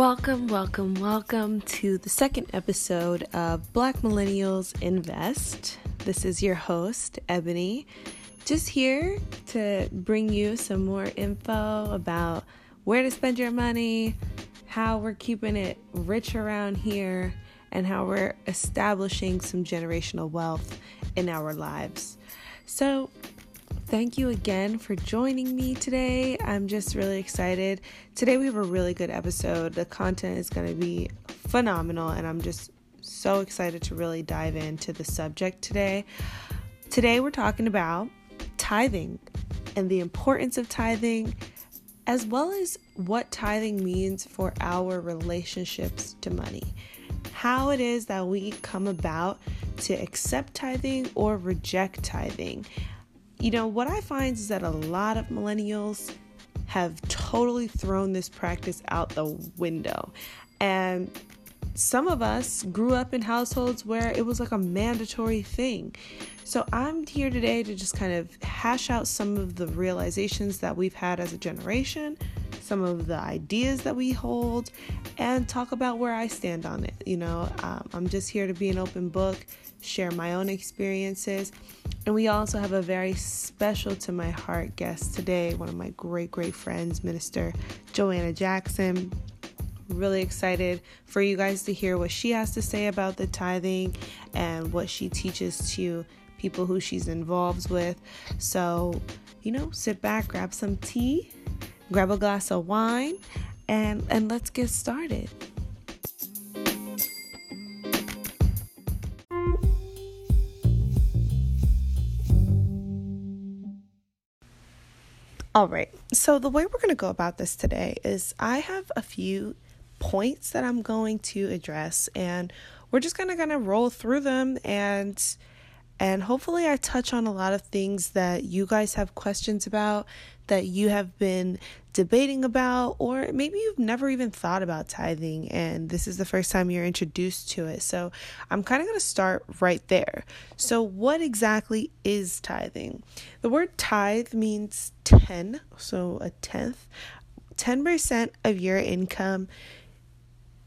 Welcome, welcome, welcome to the second episode of Black Millennials Invest. This is your host, Ebony, just here to bring you some more info about where to spend your money, how we're keeping it rich around here, and how we're establishing some generational wealth in our lives. So, Thank you again for joining me today. I'm just really excited. Today we have a really good episode. The content is going to be phenomenal, and I'm just so excited to really dive into the subject today. Today we're talking about tithing and the importance of tithing, as well as what tithing means for our relationships to money. How it is that we come about to accept tithing or reject tithing you know, what I find is that a lot of millennials have totally thrown this practice out the window. And some of us grew up in households where it was like a mandatory thing. So I'm here today to just kind of hash out some of the realizations that we've had as a generation, some of the ideas that we hold, and talk about where I stand on it. You know, um, I'm just here to be an open book, share my own experiences. And we also have a very special to my heart guest today, one of my great, great friends, Minister Joanna Jackson. Really excited for you guys to hear what she has to say about the tithing and what she teaches to people who she's involved with. So, you know, sit back, grab some tea, grab a glass of wine, and and let's get started. All right, so the way we're going to go about this today is I have a few points that I'm going to address, and we're just kind of going to roll through them and and hopefully I touch on a lot of things that you guys have questions about that you have been debating about, or maybe you've never even thought about tithing and this is the first time you're introduced to it. So I'm kind of going to start right there. So, what exactly is tithing? The word tithe means 10, so a tenth, 10% of your income.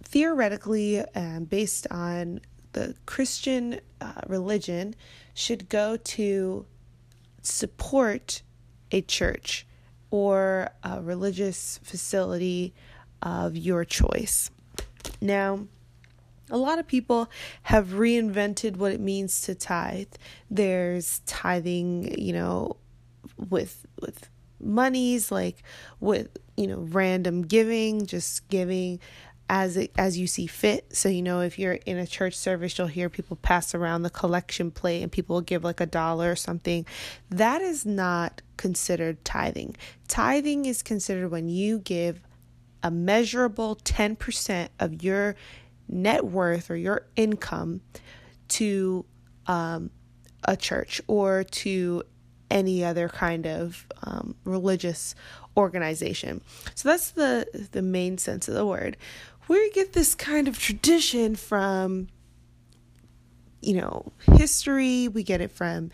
Theoretically, um, based on the Christian uh, religion, should go to support a church or a religious facility of your choice. Now, a lot of people have reinvented what it means to tithe. There's tithing, you know, with with monies like with, you know, random giving, just giving as it, as you see fit. So you know if you're in a church service, you'll hear people pass around the collection plate and people will give like a dollar or something. That is not considered tithing. Tithing is considered when you give a measurable 10% of your net worth or your income to um, a church or to any other kind of um, religious organization. So that's the the main sense of the word we get this kind of tradition from you know history. We get it from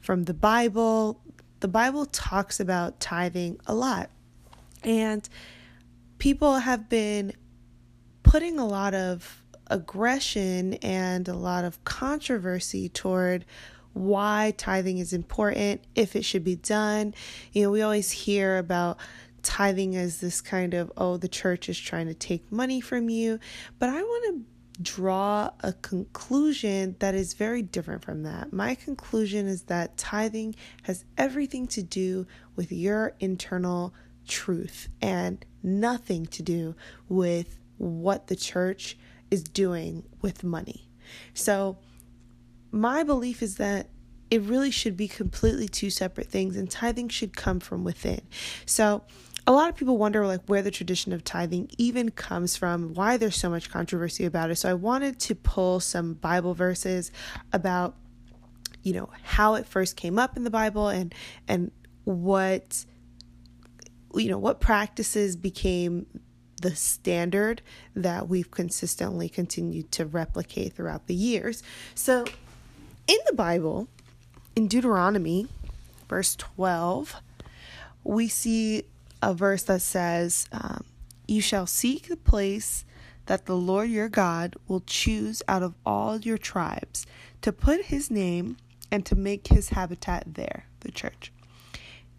from the bible. The bible talks about tithing a lot. And people have been putting a lot of aggression and a lot of controversy toward why tithing is important, if it should be done. You know, we always hear about tithing as this kind of, oh, the church is trying to take money from you. But I want to draw a conclusion that is very different from that. My conclusion is that tithing has everything to do with your internal truth and nothing to do with what the church is doing with money. So, my belief is that it really should be completely two separate things, and tithing should come from within. So, a lot of people wonder like where the tradition of tithing even comes from, why there's so much controversy about it. So I wanted to pull some Bible verses about you know how it first came up in the Bible and and what you know what practices became the standard that we've consistently continued to replicate throughout the years. So in the Bible, in Deuteronomy, verse 12, we see a verse that says, um, You shall seek the place that the Lord your God will choose out of all your tribes to put his name and to make his habitat there, the church.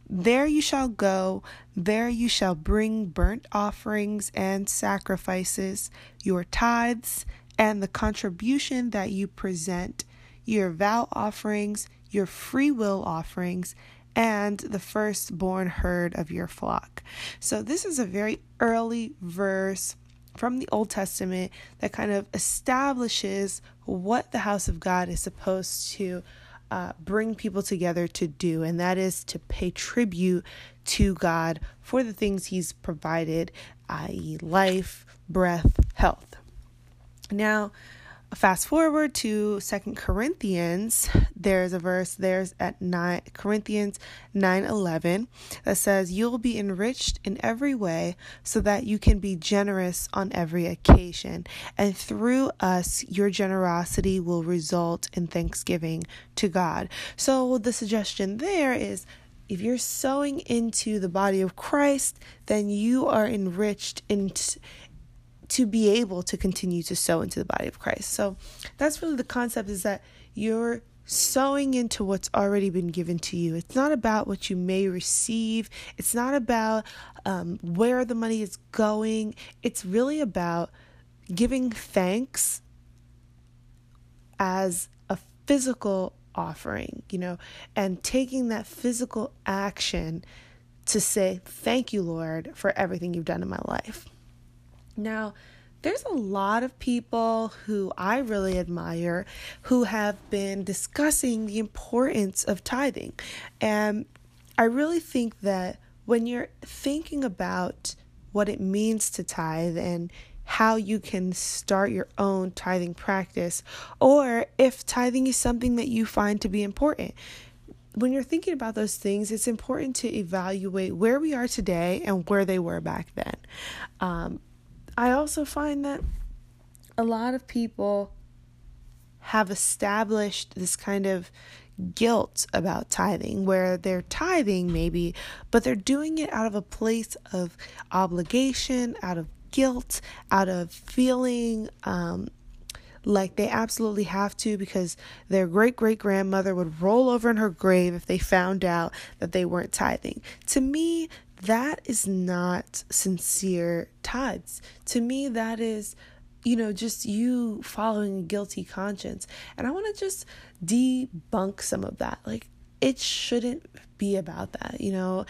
There you shall go, there you shall bring burnt offerings and sacrifices, your tithes, and the contribution that you present, your vow offerings, your free will offerings, and the firstborn herd of your flock. So, this is a very early verse from the Old Testament that kind of establishes what the house of God is supposed to uh, bring people together to do, and that is to pay tribute to God for the things He's provided, i.e., life, breath, health. Now, fast forward to second corinthians there's a verse there's at 9 corinthians 9 11 that says you'll be enriched in every way so that you can be generous on every occasion. And through us your generosity will result in thanksgiving to god. So the suggestion there is if you're sowing into the body of Christ, then you are enriched in, to be able to continue to sow into the body of Christ. So that's really the concept is that you're sowing into what's already been given to you. It's not about what you may receive, it's not about um, where the money is going. It's really about giving thanks as a physical offering, you know, and taking that physical action to say, Thank you, Lord, for everything you've done in my life. Now, there's a lot of people who I really admire who have been discussing the importance of tithing. And I really think that when you're thinking about what it means to tithe and how you can start your own tithing practice, or if tithing is something that you find to be important, when you're thinking about those things, it's important to evaluate where we are today and where they were back then. Um, I also find that a lot of people have established this kind of guilt about tithing where they're tithing maybe but they're doing it out of a place of obligation out of guilt out of feeling um, like they absolutely have to because their great great grandmother would roll over in her grave if they found out that they weren't tithing. To me, that is not sincere tithes. To me, that is, you know, just you following a guilty conscience. And I want to just debunk some of that. Like, it shouldn't be about that, you know.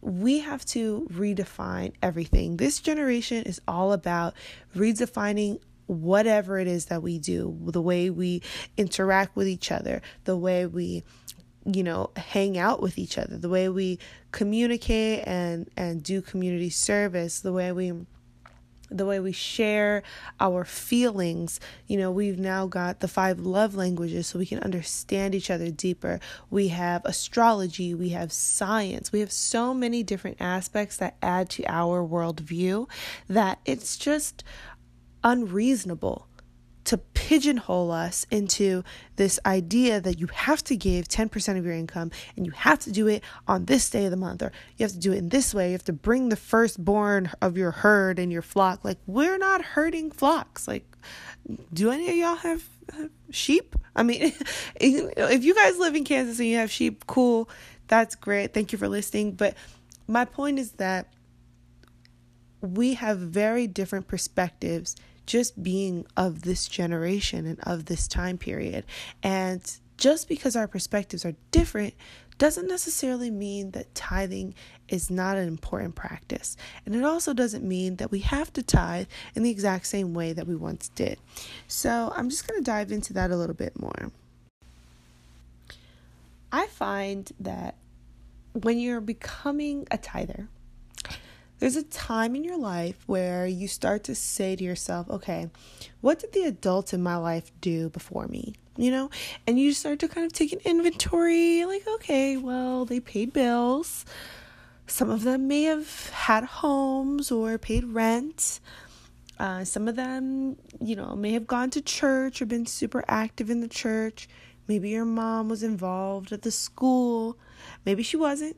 We have to redefine everything. This generation is all about redefining whatever it is that we do, the way we interact with each other, the way we you know hang out with each other the way we communicate and and do community service the way we the way we share our feelings. You know, we've now got the five love languages so we can understand each other deeper. We have astrology, we have science, we have so many different aspects that add to our worldview that it's just unreasonable to pigeonhole us into this idea that you have to give 10% of your income and you have to do it on this day of the month or you have to do it in this way. You have to bring the firstborn of your herd and your flock. Like, we're not herding flocks. Like, do any of y'all have, sheep? I mean, if you guys live in Kansas and you have sheep, cool. That's great. Thank you for listening. But my point is that we have very different perspectives just being of this generation and of this time period. And just because our perspectives are different doesn't necessarily mean that tithing is not an important practice. And it also doesn't mean that we have to tithe in the exact same way that we once did. So I'm just going to dive into that a little bit more. I find that when you're becoming a tither, there's a time in your life where you start to say to yourself, okay, what did the adults in my life do before me? You know, and you start to kind of take an inventory like, okay, well, they paid bills. Some of them may have had homes or paid rent. Uh, some of them, you know, may have gone to church or been super active in the church. Maybe your mom was involved at the school. Maybe she wasn't.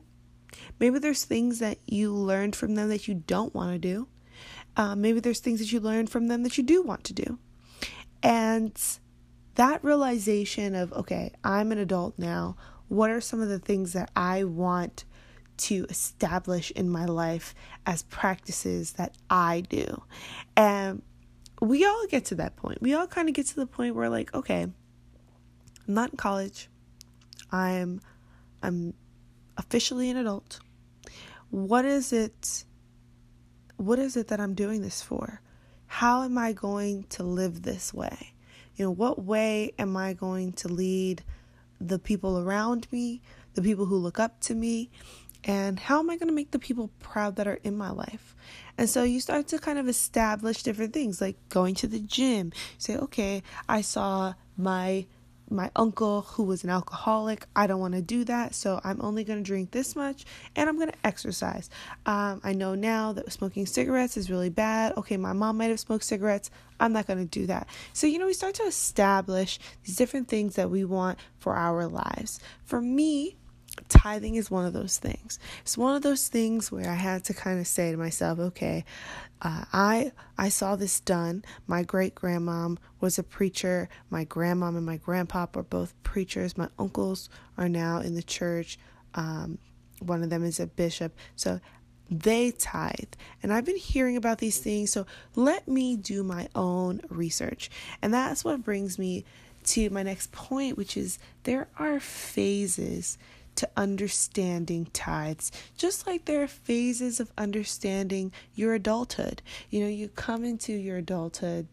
Maybe there's things that you learned from them that you don't want to do. Um, maybe there's things that you learned from them that you do want to do. And that realization of, okay, I'm an adult now. What are some of the things that I want to establish in my life as practices that I do? And we all get to that point. We all kind of get to the point where, like, okay, I'm not in college. I'm I'm officially an adult. What is it what is it that I'm doing this for? How am I going to live this way? You know, what way am I going to lead the people around me, the people who look up to me, and how am I going to make the people proud that are in my life? And so you start to kind of establish different things like going to the gym. You say, okay, I saw my my uncle who was an alcoholic. I don't want to do that, so I'm only going to drink this much and I'm going to exercise. Um, I know now that smoking cigarettes is really bad. Okay, my mom might have smoked cigarettes. I'm not going to do that. So, you know, we start to establish these different things that we want for our lives. For me, tithing is one of those things. It's one of those things where I had to kind of say to myself, okay, uh, I I saw this done. My great grandmom was a preacher. My grandmom and my grandpop are both preachers. My uncles are now in the church. Um, one of them is a bishop. So they tithe. And I've been hearing about these things. So let me do my own research. And that's what brings me to my next point, which is there are phases to understanding tithes, just like there are phases of understanding your adulthood. You know, you come into your adulthood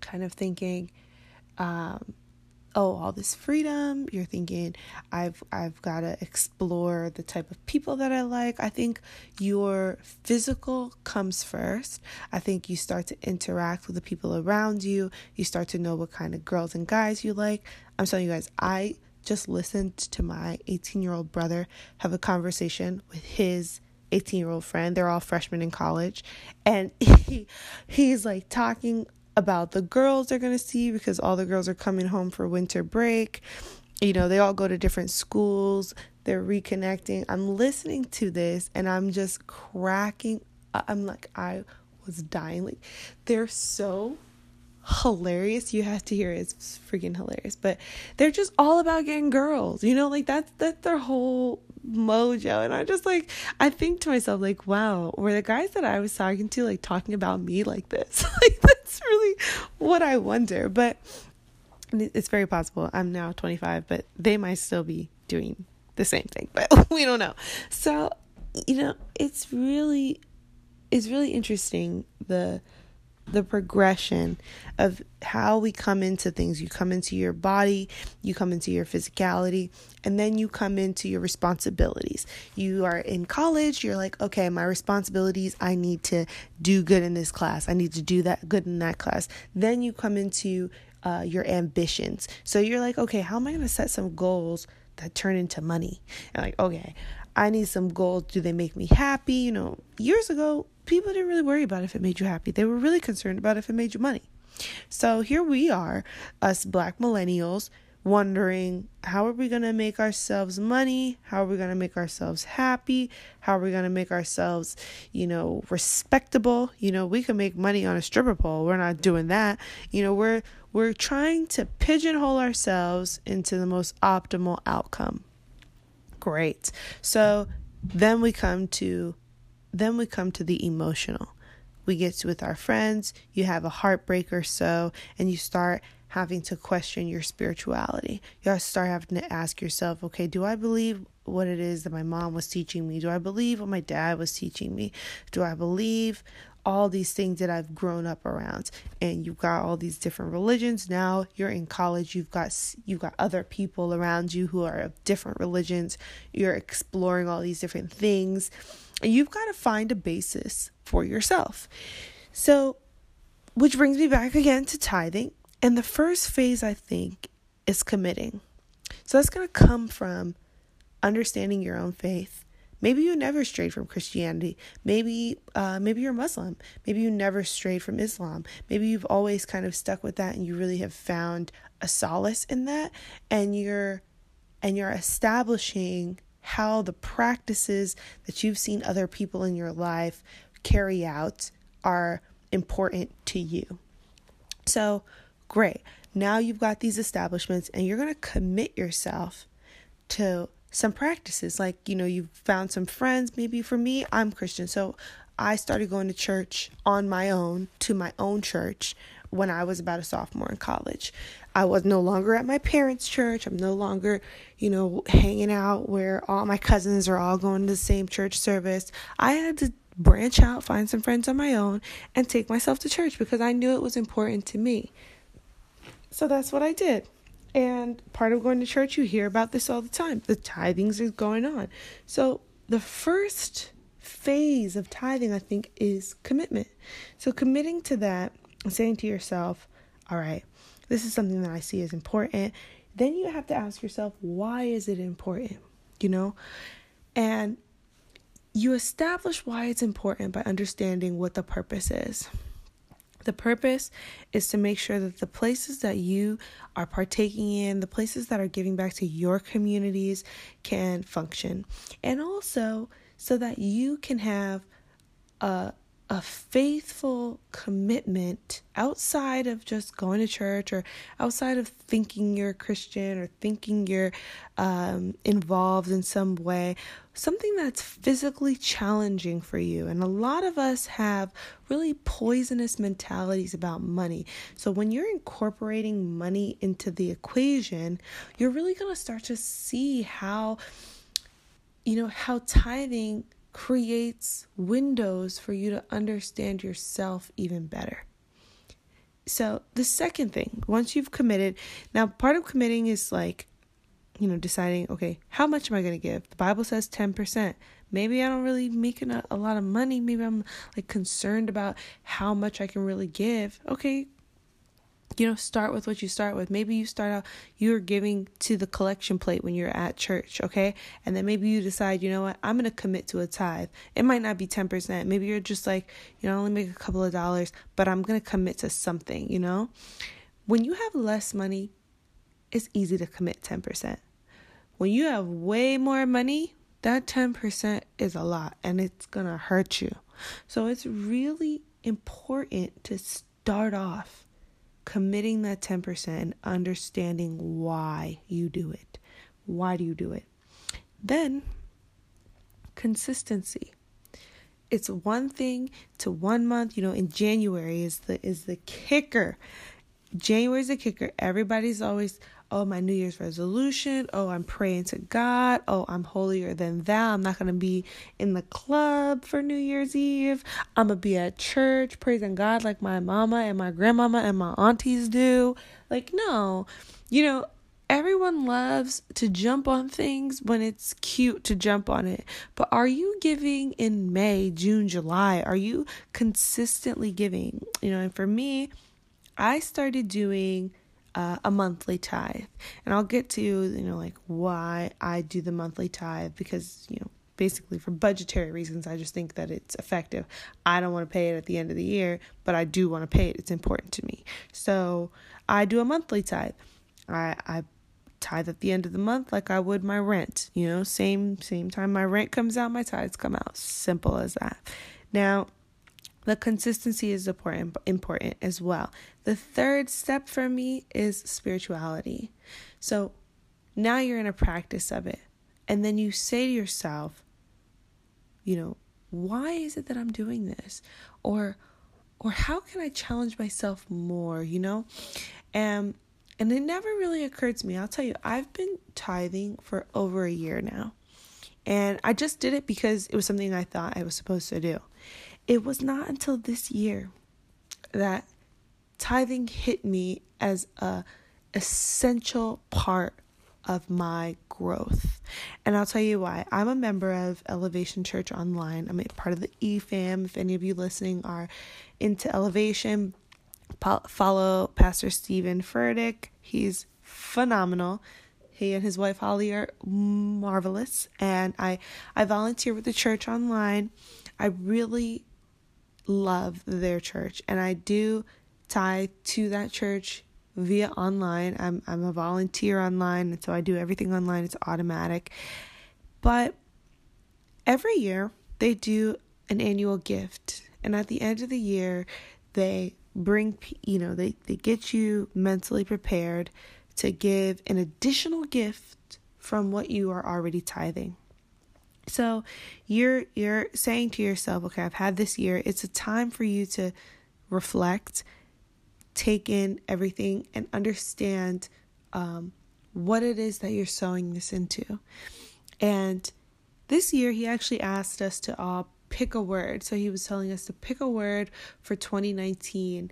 kind of thinking, um, oh, all this freedom. You're thinking, I've I've got to explore the type of people that I like. I think your physical comes first. I think you start to interact with the people around you. You start to know what kind of girls and guys you like. I'm telling you guys, I just listened to my 18 year old brother have a conversation with his 18 year old friend. They're all freshmen in college. And he, he's like talking about the girls they're going to see because all the girls are coming home for winter break. You know, they all go to different schools, they're reconnecting. I'm listening to this and I'm just cracking. I'm like, I was dying. Like, they're so hilarious. You have to hear it. It's freaking hilarious. But they're just all about getting girls. You know, like that's that's their whole mojo. And I just like I think to myself, like, wow, were the guys that I was talking to like talking about me like this? like that's really what I wonder. But it's very possible. I'm now 25, but they might still be doing the same thing, but we don't know. So, you know, it's really it's really interesting the the progression of how we come into things. You come into your body, you come into your physicality, and then you come into your responsibilities. You are in college, you're like, okay, my responsibilities, I need to do good in this class, I need to do that good in that class. Then you come into uh, your ambitions. So you're like, okay, how am I going to set some goals that turn into money? And like, okay, I need some goals. Do they make me happy? You know, years ago, people didn't really worry about if it made you happy. They were really concerned about if it made you money. So here we are, us black millennials, wondering how are we going to make ourselves money? How are we going to make ourselves happy? How are we going to make ourselves, you know, respectable? You know, we can make money on a stripper pole. We're not doing that. You know, we're we're trying to pigeonhole ourselves into the most optimal outcome. Great. So then we come to then we come to the emotional. We get with our friends, you have a heartbreak or so, and you start having to question your spirituality. You start having to ask yourself, okay, do I believe what it is that my mom was teaching me? Do I believe what my dad was teaching me? Do I believe all these things that I've grown up around and you've got all these different religions now you're in college you've got you've got other people around you who are of different religions you're exploring all these different things and you've got to find a basis for yourself. So, which brings me back again to tithing. And the first phase, I think, is committing. So, that's going to come from understanding your own faith. Maybe you never strayed from Christianity. Maybe, uh, maybe you're Muslim. Maybe you never strayed from Islam. Maybe you've always kind of stuck with that, and you really have found a solace in that. And you're, and you're establishing how the practices that you've seen other people in your life carry out are important to you. So, great. Now you've got these establishments and you're going to commit yourself to some practices. Like, you know, you've found some friends. Maybe for me, I'm Christian. So I started going to church on my own, to my own church, when I was about a sophomore in college. I was no longer at my parents' church. I'm no longer, you know, hanging out where all my cousins are all going to the same church service. I had to branch out, find some friends on my own, and take myself to church because I knew it was important to me. So that's what I did. And part of going to church, you hear about this all the time. The tithings is going on. So the first phase of tithing, I think, is commitment. So committing to that saying to yourself, all right, this is something that I see as important. Then you have to ask yourself, why is it important? You know? And you establish why it's important by understanding what the purpose is. The purpose is to make sure that the places that you are partaking in, the places that are giving back to your communities, can function. And also so that you can have a a faithful commitment outside of just going to church or outside of thinking you're a Christian or thinking you're um, involved in some way, something that's physically challenging for you. And a lot of us have really poisonous mentalities about money. So when you're incorporating money into the equation, you're really going to start to see how, you know, how tithing creates windows for you to understand yourself even better. So, the second thing, once you've committed, now part of committing is like, you know, deciding, okay, how much am I going to give? The Bible says 10%. Maybe I don't really make a, a lot of money. Maybe I'm like concerned about how much I can really give. Okay, you know, start with what you start with. Maybe you start out, you're giving to the collection plate when you're at church, okay? And then maybe you decide, you know what, I'm going to commit to a tithe. It might not be 10%. Maybe you're just like, you know, only make a couple of dollars, but I'm going to commit to something, you know? When you have less money, it's easy to commit 10%. When you have way more money, that 10% is a lot and it's going to hurt you. So it's really important to start off committing that 10% and understanding why you do it. Why do you do it? Then, consistency. It's one thing to one month, you know, in January is the is the kicker. January a kicker. Everybody's always oh, my New Year's resolution. Oh, I'm praying to God. Oh, I'm holier than thou. I'm not going to be in the club for New Year's Eve. I'm going to be at church praising God like my mama and my grandmama and my aunties do. Like, no, you know, everyone loves to jump on things when it's cute to jump on it. But are you giving in May, June, July? Are you consistently giving? You know, and for me, I started doing uh, a monthly tithe. And I'll get to, you know, like why I do the monthly tithe because, you know, basically for budgetary reasons, I just think that it's effective. I don't want to pay it at the end of the year, but I do want to pay it. It's important to me. So I do a monthly tithe. I, I tithe at the end of the month like I would my rent. You know, same same time my rent comes out, my tithes come out. Simple as that. Now, the consistency is important important as well. The third step for me is spirituality. So now you're in a practice of it. And then you say to yourself, you know, why is it that I'm doing this? Or or how can I challenge myself more, you know? And and it never really occurred to me. I'll tell you, I've been tithing for over a year now. And I just did it because it was something I thought I was supposed to do. It was not until this year that tithing hit me as a essential part of my growth. And I'll tell you why. I'm a member of Elevation Church Online. I'm a part of the EFAM. If any of you listening are into elevation, follow Pastor Stephen Furtick. He's phenomenal. He and his wife Holly are marvelous. And I, I volunteer with the church online. I really love their church and I do tie to that church via online. I'm I'm a volunteer online and so I do everything online. It's automatic. But every year they do an annual gift And at the end of the year, they bring, you know, they, they get you mentally prepared to give an additional gift from what you are already tithing. So you're you're saying to yourself, okay, I've had this year. It's a time for you to reflect, take in everything, and understand um, what it is that you're sowing this into. And this year, he actually asked us to all pick a word. So he was telling us to pick a word for 2019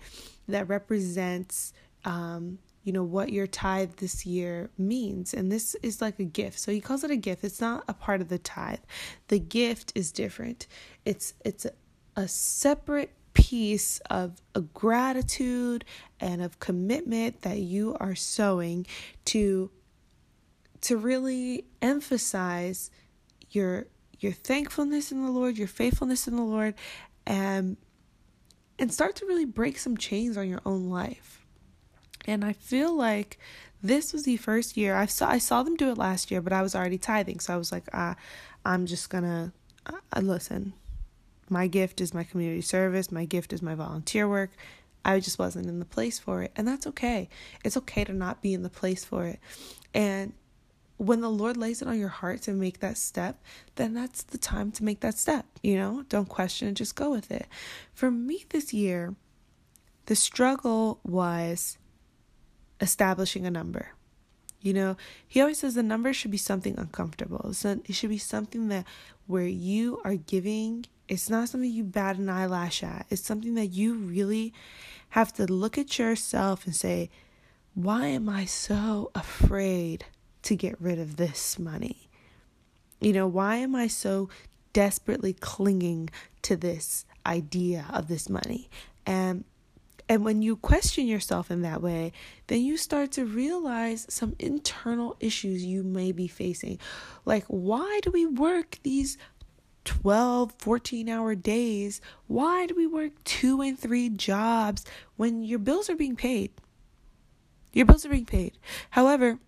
that represents um, you know what your tithe this year means. And this is like a gift. So he calls it a gift. It's not a part of the tithe. The gift is different. It's it's a, a separate piece of gratitude and of commitment that you are sowing to to really emphasize your your thankfulness in the Lord, your faithfulness in the Lord, and and start to really break some chains on your own life. And I feel like this was the first year I saw I saw them do it last year, but I was already tithing, so I was like, ah, I'm just gonna uh, listen. My gift is my community service. My gift is my volunteer work. I just wasn't in the place for it, and that's okay. It's okay to not be in the place for it, and when the Lord lays it on your heart to make that step, then that's the time to make that step. You know, don't question it, just go with it. For me this year, the struggle was establishing a number. You know, he always says the number should be something uncomfortable. So it should be something that where you are giving, it's not something you bat an eyelash at. It's something that you really have to look at yourself and say, why am I so afraid to get rid of this money? You know, why am I so desperately clinging to this idea of this money? And and when you question yourself in that way, then you start to realize some internal issues you may be facing. Like, why do we work these 12, 14 hour days? Why do we work two and three jobs when your bills are being paid? Your bills are being paid. However,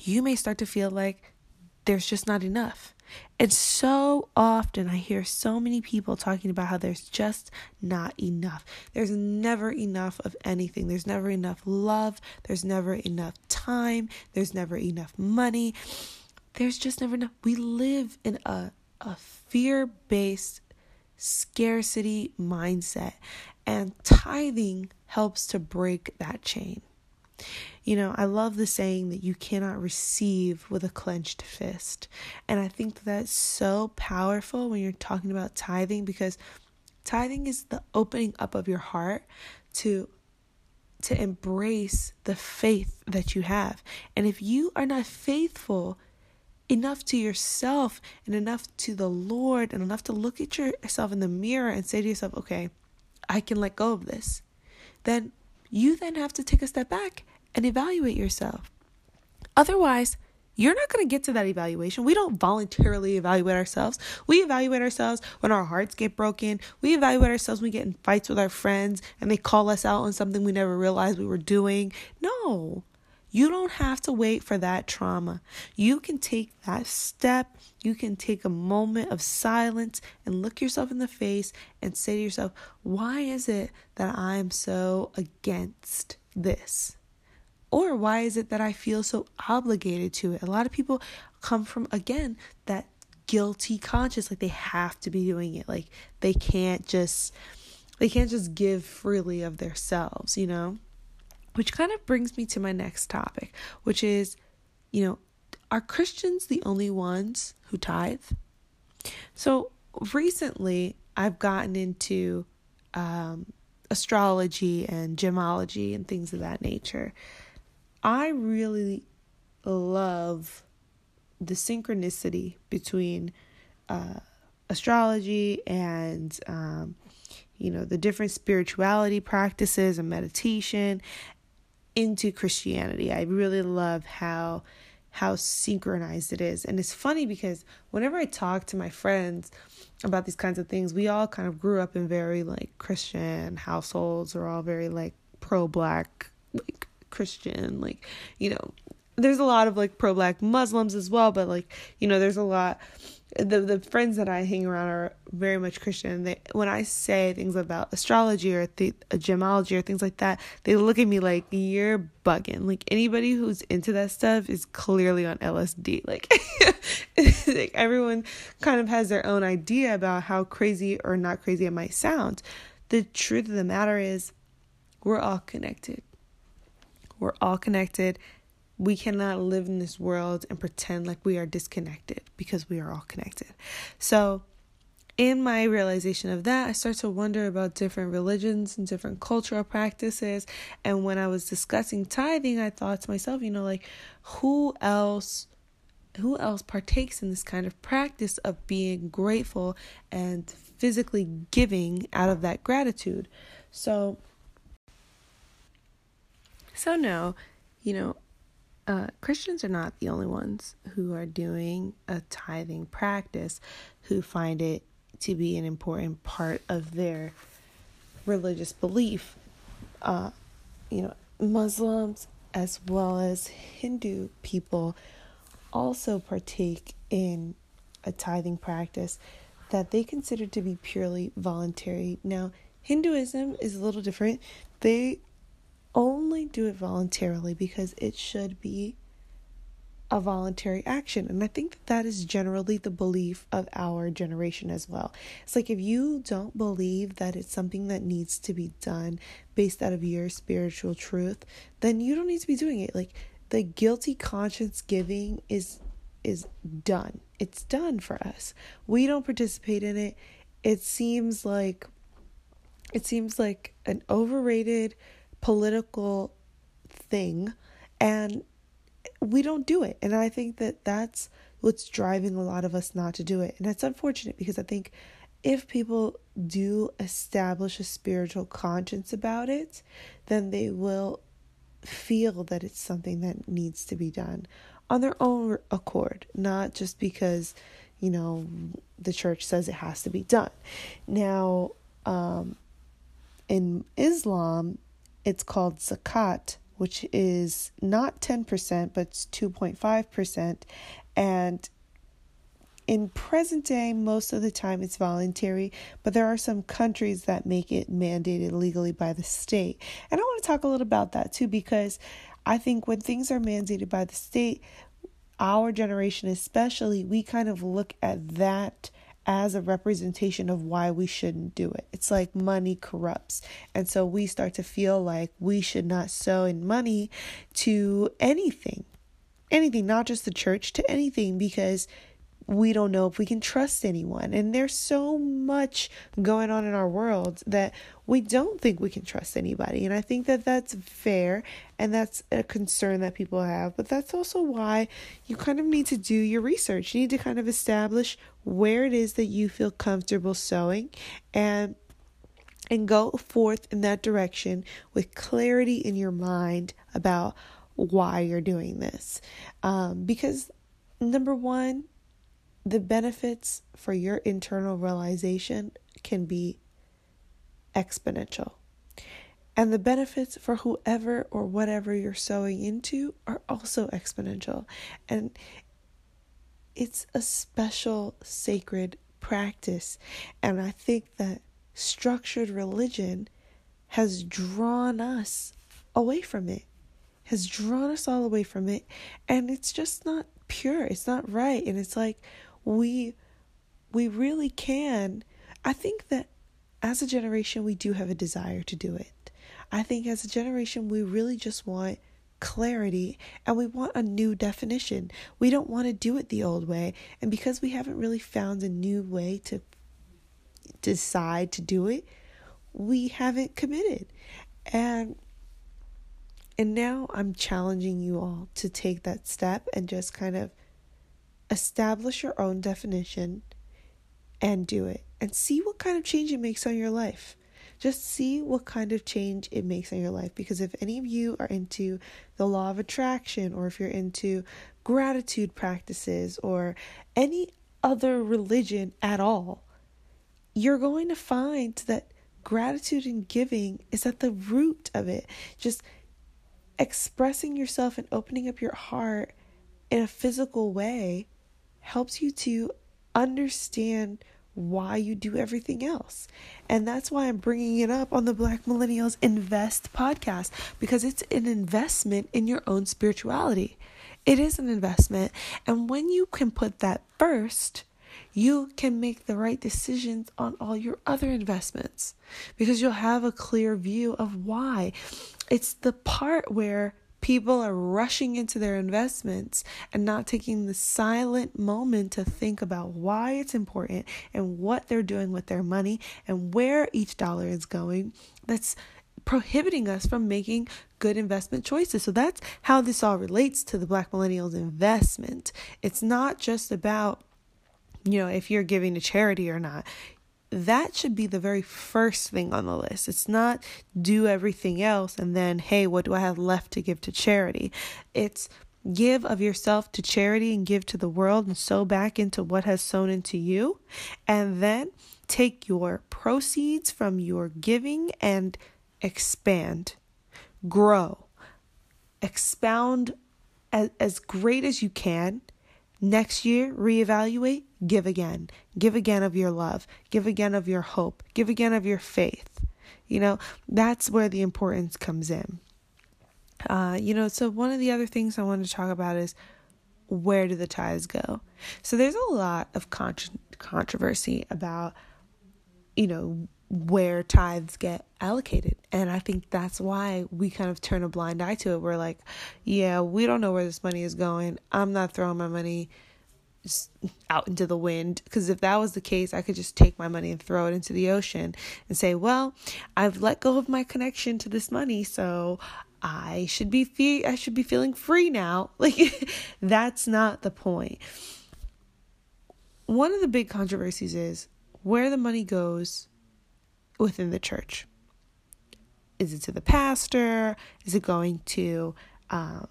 you may start to feel like there's just not enough. And so often I hear so many people talking about how there's just not enough. There's never enough of anything. There's never enough love. There's never enough time. There's never enough money. There's just never enough. We live in a, a fear based scarcity mindset, and tithing helps to break that chain. You know, I love the saying that you cannot receive with a clenched fist. And I think that's so powerful when you're talking about tithing because tithing is the opening up of your heart to to embrace the faith that you have. And if you are not faithful enough to yourself and enough to the Lord and enough to look at yourself in the mirror and say to yourself, okay, I can let go of this, then you then have to take a step back and evaluate yourself. Otherwise, you're not going to get to that evaluation. We don't voluntarily evaluate ourselves. We evaluate ourselves when our hearts get broken. We evaluate ourselves when we get in fights with our friends and they call us out on something we never realized we were doing. No, you don't have to wait for that trauma. You can take that step. You can take a moment of silence and look yourself in the face and say to yourself, why is it that I'm so against this? Or why is it that I feel so obligated to it? A lot of people come from, again, that guilty conscious, like they have to be doing it. Like they can't just, they can't just give freely of themselves, you know? Which kind of brings me to my next topic, which is, you know, are Christians the only ones who tithe? So recently, I've gotten into um, astrology and gemology and things of that nature. I really love the synchronicity between uh, astrology and um, you know the different spirituality practices and meditation into Christianity. I really love how how synchronized it is. And it's funny because whenever I talk to my friends about these kinds of things, we all kind of grew up in very like Christian households. We're all very like pro black like Christian, like, you know, there's a lot of like pro black Muslims as well, but like, you know, there's a lot the the friends that I hang around are very much Christian. They when I say things about astrology or the uh, gemology or things like that, they look at me like you're bugging. Like anybody who's into that stuff is clearly on LSD. Like, like everyone kind of has their own idea about how crazy or not crazy it might sound. The truth of the matter is, we're all connected. We're all connected we cannot live in this world and pretend like we are disconnected because we are all connected. So, in my realization of that, I start to wonder about different religions and different cultural practices. And when I was discussing tithing, I thought to myself, you know, like who else who else partakes in this kind of practice of being grateful and physically giving out of that gratitude? So so no, you know, uh, Christians are not the only ones who are doing a tithing practice who find it to be an important part of their religious belief. Uh, you know, Muslims as well as Hindu people also partake in a tithing practice that they consider to be purely voluntary. Now, Hinduism is a little different. They only do it voluntarily because it should be a voluntary action. And I think that, that is generally the belief of our generation as well. It's like if you don't believe that it's something that needs to be done based out of your spiritual truth, then you don't need to be doing it. Like the guilty conscience giving is is done. It's done for us. We don't participate in it. It seems like it seems like an overrated political thing and we don't do it. And i think that that's what's driving a lot of us not to do it. And it's unfortunate because i think if people do establish a spiritual conscience about it then they will feel that it's something that needs to be done on their own accord not just because you know the church says it has to be done. Now um in islam it's called zakat, which is not 10%, but it's 2.5%. And in present day, most of the time it's voluntary, but there are some countries that make it mandated legally by the state. And I want to talk a little about that too, because I think when things are mandated by the state, our generation especially, we kind of look at that as a representation of why we shouldn't do it. It's like money corrupts. And so we start to feel like we should not sow in money to anything, anything, not just the church, to anything, because we don't know if we can trust anyone. And there's so much going on in our world that we don't think we can trust anybody. And I think that that's fair and that's a concern that people have. But that's also why you kind of need to do your research. You need to kind of establish where it is that you feel comfortable sowing and and go forth in that direction with clarity in your mind about why you're doing this. Um, because number one, the benefits for your internal realization can be exponential. And the benefits for whoever or whatever you're sowing into are also exponential. And it's a special sacred practice. And I think that structured religion has drawn us away from it, has drawn us all away from it. And it's just not pure, it's not right. And it's like, we we really can. I think that as a generation we do have a desire to do it. I think as a generation we really just want clarity and we want a new definition. We don't want to do it the old way. And because we haven't really found a new way to decide to do it we haven't committed. And and now i'm challenging you all to take that step and just kind of establish your own definition and do it and see what kind of change it makes on your life. Just see what kind of change it makes on your life. Because if any of you are into the law of attraction, or if you're into gratitude practices, or any other religion at all, you're going to find that gratitude and giving is at the root of it. Just expressing yourself and opening up your heart in a physical way helps you to understand why you do everything else. And that's why I'm bringing it up on the Black Millennials Invest podcast because it's an investment in your own spirituality. It is an investment. And when you can put that first, you can make the right decisions on all your other investments because you'll have a clear view of why. It's the part where people are rushing into their investments and not taking the silent moment to think about why it's important and what they're doing with their money and where each dollar is going. That's prohibiting us from making good investment choices. So that's how this all relates to the Black Millennials investment. It's not just about you know, if you're giving to charity or not. That should be the very first thing on the list. It's not do everything else and then, hey, what do I have left to give to charity? It's give of yourself to charity and give to the world and sow back into what has sown into you. And then take your proceeds from your giving and expand, grow, expound as, as great as you can Next year, reevaluate, give again. Give again of your love. Give again of your hope. Give again of your faith. You know, that's where the importance comes in. Uh, you know, so one of the other things I want to talk about is where do the tithes go? So there's a lot of controversy about, you know, where tithes get allocated. And I think that's why we kind of turn a blind eye to it. We're like, yeah, we don't know where this money is going. I'm not throwing my money out into the wind because if that was the case I could just take my money and throw it into the ocean and say well I've let go of my connection to this money so I should be fe- I should be feeling free now like that's not the point. one of the big controversies is where the money goes within the church. Is it to the pastor? Is it going to, um,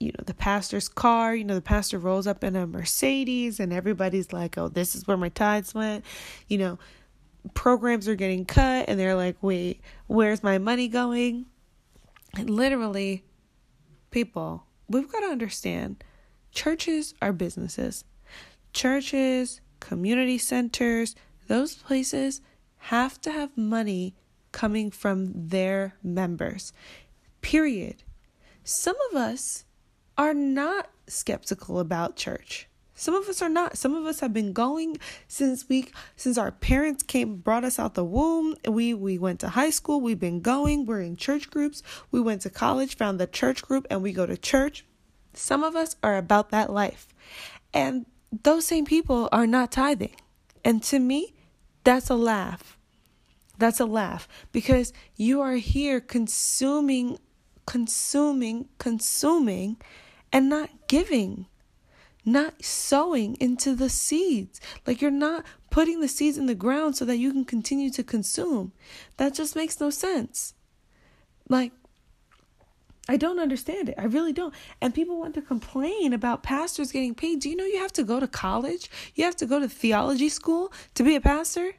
you know, the pastor's car? You know, the pastor rolls up in a Mercedes and everybody's like, oh, this is where my tithes went. You know, programs are getting cut and they're like, wait, where's my money going? And literally, people, we've got to understand churches are businesses. Churches, community centers, those places, have to have money coming from their members. Period. Some of us are not skeptical about church. Some of us are not. Some of us have been going since we since our parents came brought us out the womb. We we went to high school, we've been going, we're in church groups. We went to college, found the church group and we go to church. Some of us are about that life. And those same people are not tithing. And to me, that's a laugh. That's a laugh because you are here consuming, consuming, consuming, and not giving, not sowing into the seeds. Like you're not putting the seeds in the ground so that you can continue to consume. That just makes no sense. Like, I don't understand it. I really don't. And people want to complain about pastors getting paid. Do you know you have to go to college? You have to go to theology school to be a pastor?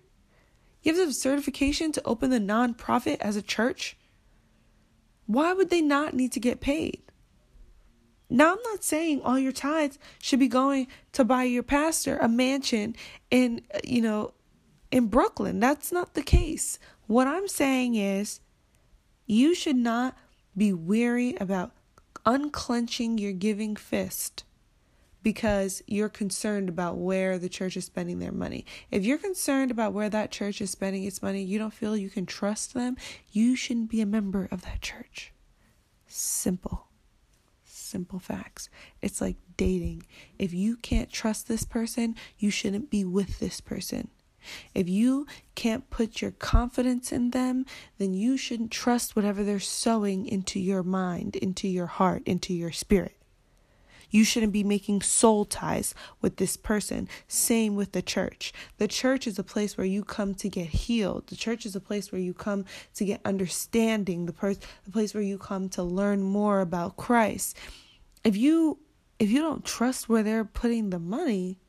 You have to have certification to open the nonprofit as a church? Why would they not need to get paid? Now, I'm not saying all your tithes should be going to buy your pastor a mansion in, you know, in Brooklyn. That's not the case. What I'm saying is you should not be weary about unclenching your giving fist because you're concerned about where the church is spending their money. If you're concerned about where that church is spending its money, you don't feel you can trust them, you shouldn't be a member of that church. Simple. Simple facts. It's like dating. If you can't trust this person, you shouldn't be with this person. If you can't put your confidence in them, then you shouldn't trust whatever they're sowing into your mind, into your heart, into your spirit. You shouldn't be making soul ties with this person. Same with the church. The church is a place where you come to get healed. The church is a place where you come to get understanding. The, per- the place where you come to learn more about Christ. If you if you don't trust where they're putting the money,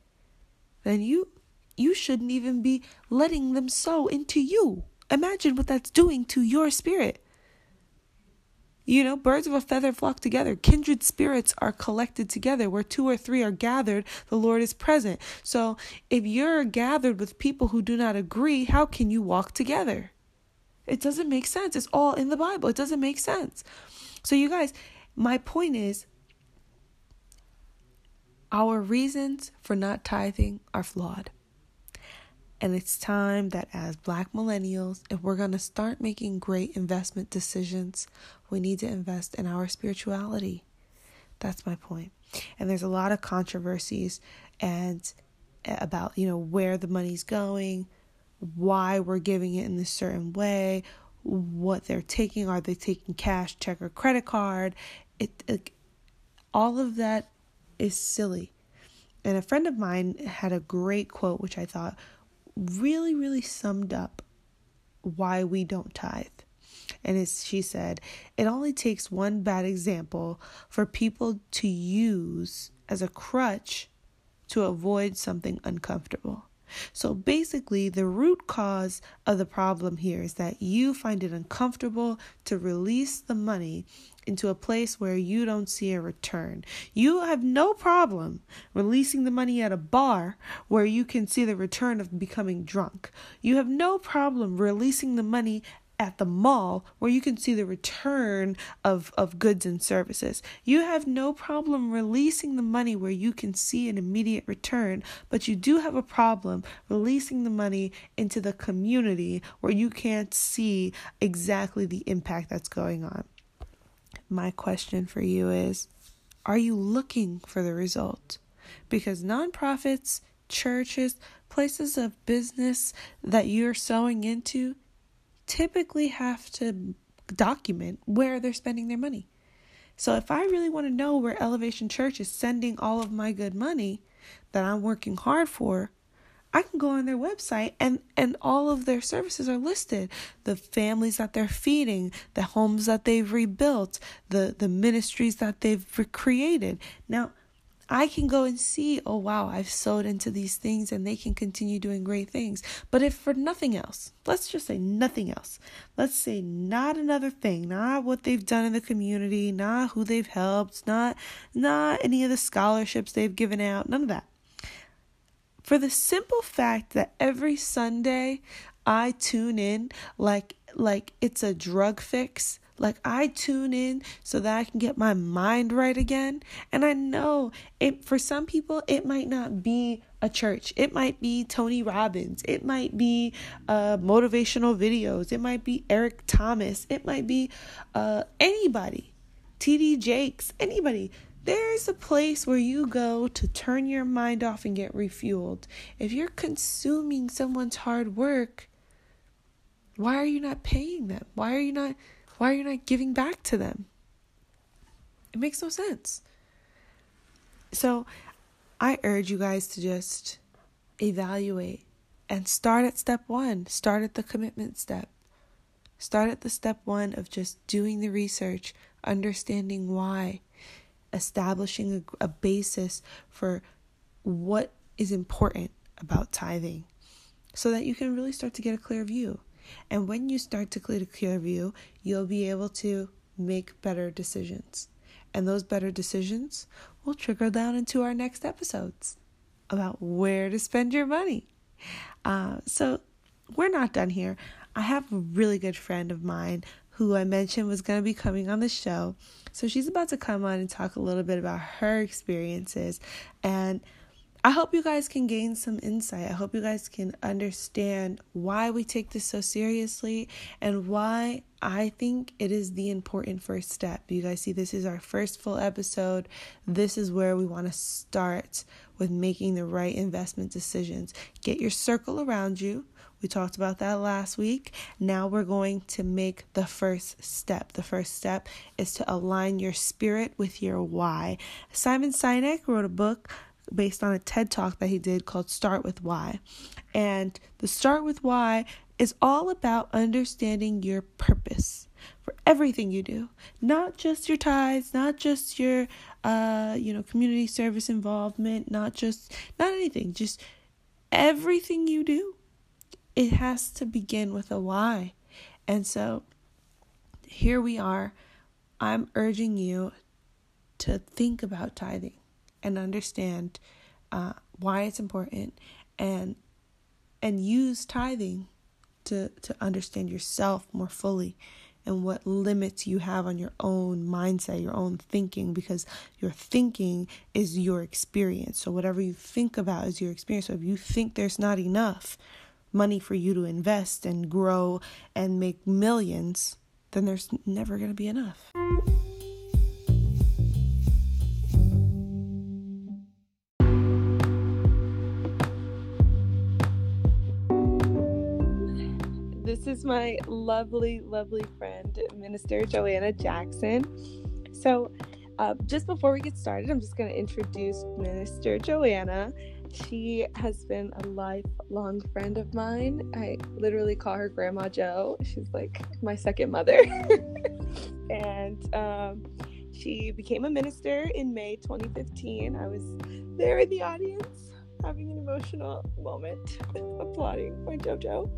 then you you shouldn't even be letting them sow into you. Imagine what that's doing to your spirit. You know, birds of a feather flock together. Kindred spirits are collected together. Where two or three are gathered, the Lord is present. So if you're gathered with people who do not agree, how can you walk together? It doesn't make sense. It's all in the Bible. It doesn't make sense. So, you guys, my point is our reasons for not tithing are flawed. And it's time that as black millennials, if we're going to start making great investment decisions, we need to invest in our spirituality. That's my point. And there's a lot of controversies and eh, about, you know, where the money's going, why we're giving it in this certain way, what they're taking, are they taking cash, check or credit card? It, it all of that is silly. And a friend of mine had a great quote which I thought really, really summed up why we don't tithe. And as she said, it only takes one bad example for people to use as a crutch to avoid something uncomfortable. So basically, the root cause of the problem here is that you find it uncomfortable to release the money into a place where you don't see a return. You have no problem releasing the money at a bar where you can see the return of becoming drunk. You have no problem releasing the money at the mall where you can see the return of, of goods and services. You have no problem releasing the money where you can see an immediate return, but you do have a problem releasing the money into the community where you can't see exactly the impact that's going on. My question for you is Are you looking for the result? Because nonprofits, churches, places of business that you're sowing into, typically have to document where they're spending their money. So if I really want to know where Elevation Church is sending all of my good money that I'm working hard for, I can go on their website and and all of their services are listed. The families that they're feeding, the homes that they've rebuilt, the the ministries that they've created. Now, I can go and see, oh wow, I've sowed into these things and they can continue doing great things. But if for nothing else, let's just say nothing else. Let's say not another thing, not what they've done in the community, not who they've helped, not not any of the scholarships they've given out, none of that. For the simple fact that every Sunday I tune in like like it's a drug fix like I tune in so that I can get my mind right again. And I know it for some people it might not be a church. It might be Tony Robbins. It might be uh, motivational videos. It might be Eric Thomas. It might be uh, anybody. TD Jakes, anybody. There's a place where you go to turn your mind off and get refueled. If you're consuming someone's hard work, why are you not paying them? Why are you not why are you not giving back to them? It makes no sense. So, I urge you guys to just evaluate and start at step one. Start at the commitment step. Start at the step one of just doing the research, understanding why, establishing a, a basis for what is important about tithing so that you can really start to get a clear view. And when you start to get a clear view, you'll be able to make better decisions. And those better decisions will trickle down into our next episodes about where to spend your money. Uh, so we're not done here. I have a really good friend of mine who I mentioned was going to be coming on the show. So she's about to come on and talk a little bit about her experiences and I hope you guys can gain some insight. I hope you guys can understand why we take this so seriously and why I think it is the important first step. You guys see, this is our first full episode. This is where we want to start with making the right investment decisions. Get your circle around you. We talked about that last week. Now we're going to make the first step. The first step is to align your spirit with your why. Simon Sinek wrote a book based on a TED talk that he did called Start with Why. And the Start with Why is all about understanding your purpose for everything you do not just your ties, not just your uh you know community service involvement not just not anything just everything you do it has to begin with a why and so here we are I'm urging you to think about tithing and understand uh, why it's important and and use tithing to to understand yourself more fully and what limits you have on your own mindset, your own thinking, because your thinking is your experience. So, whatever you think about is your experience. So, if you think there's not enough money for you to invest and grow and make millions, then there's never going to be enough. This is my lovely, lovely friend, Minister Joanna Jackson. So, uh, just before we get started, I'm just going to introduce Minister Joanna. She has been a lifelong friend of mine. I literally call her Grandma Joe. She's like my second mother. and um, she became a minister in May 2015. I was there in the audience having an emotional moment, applauding my JoJo.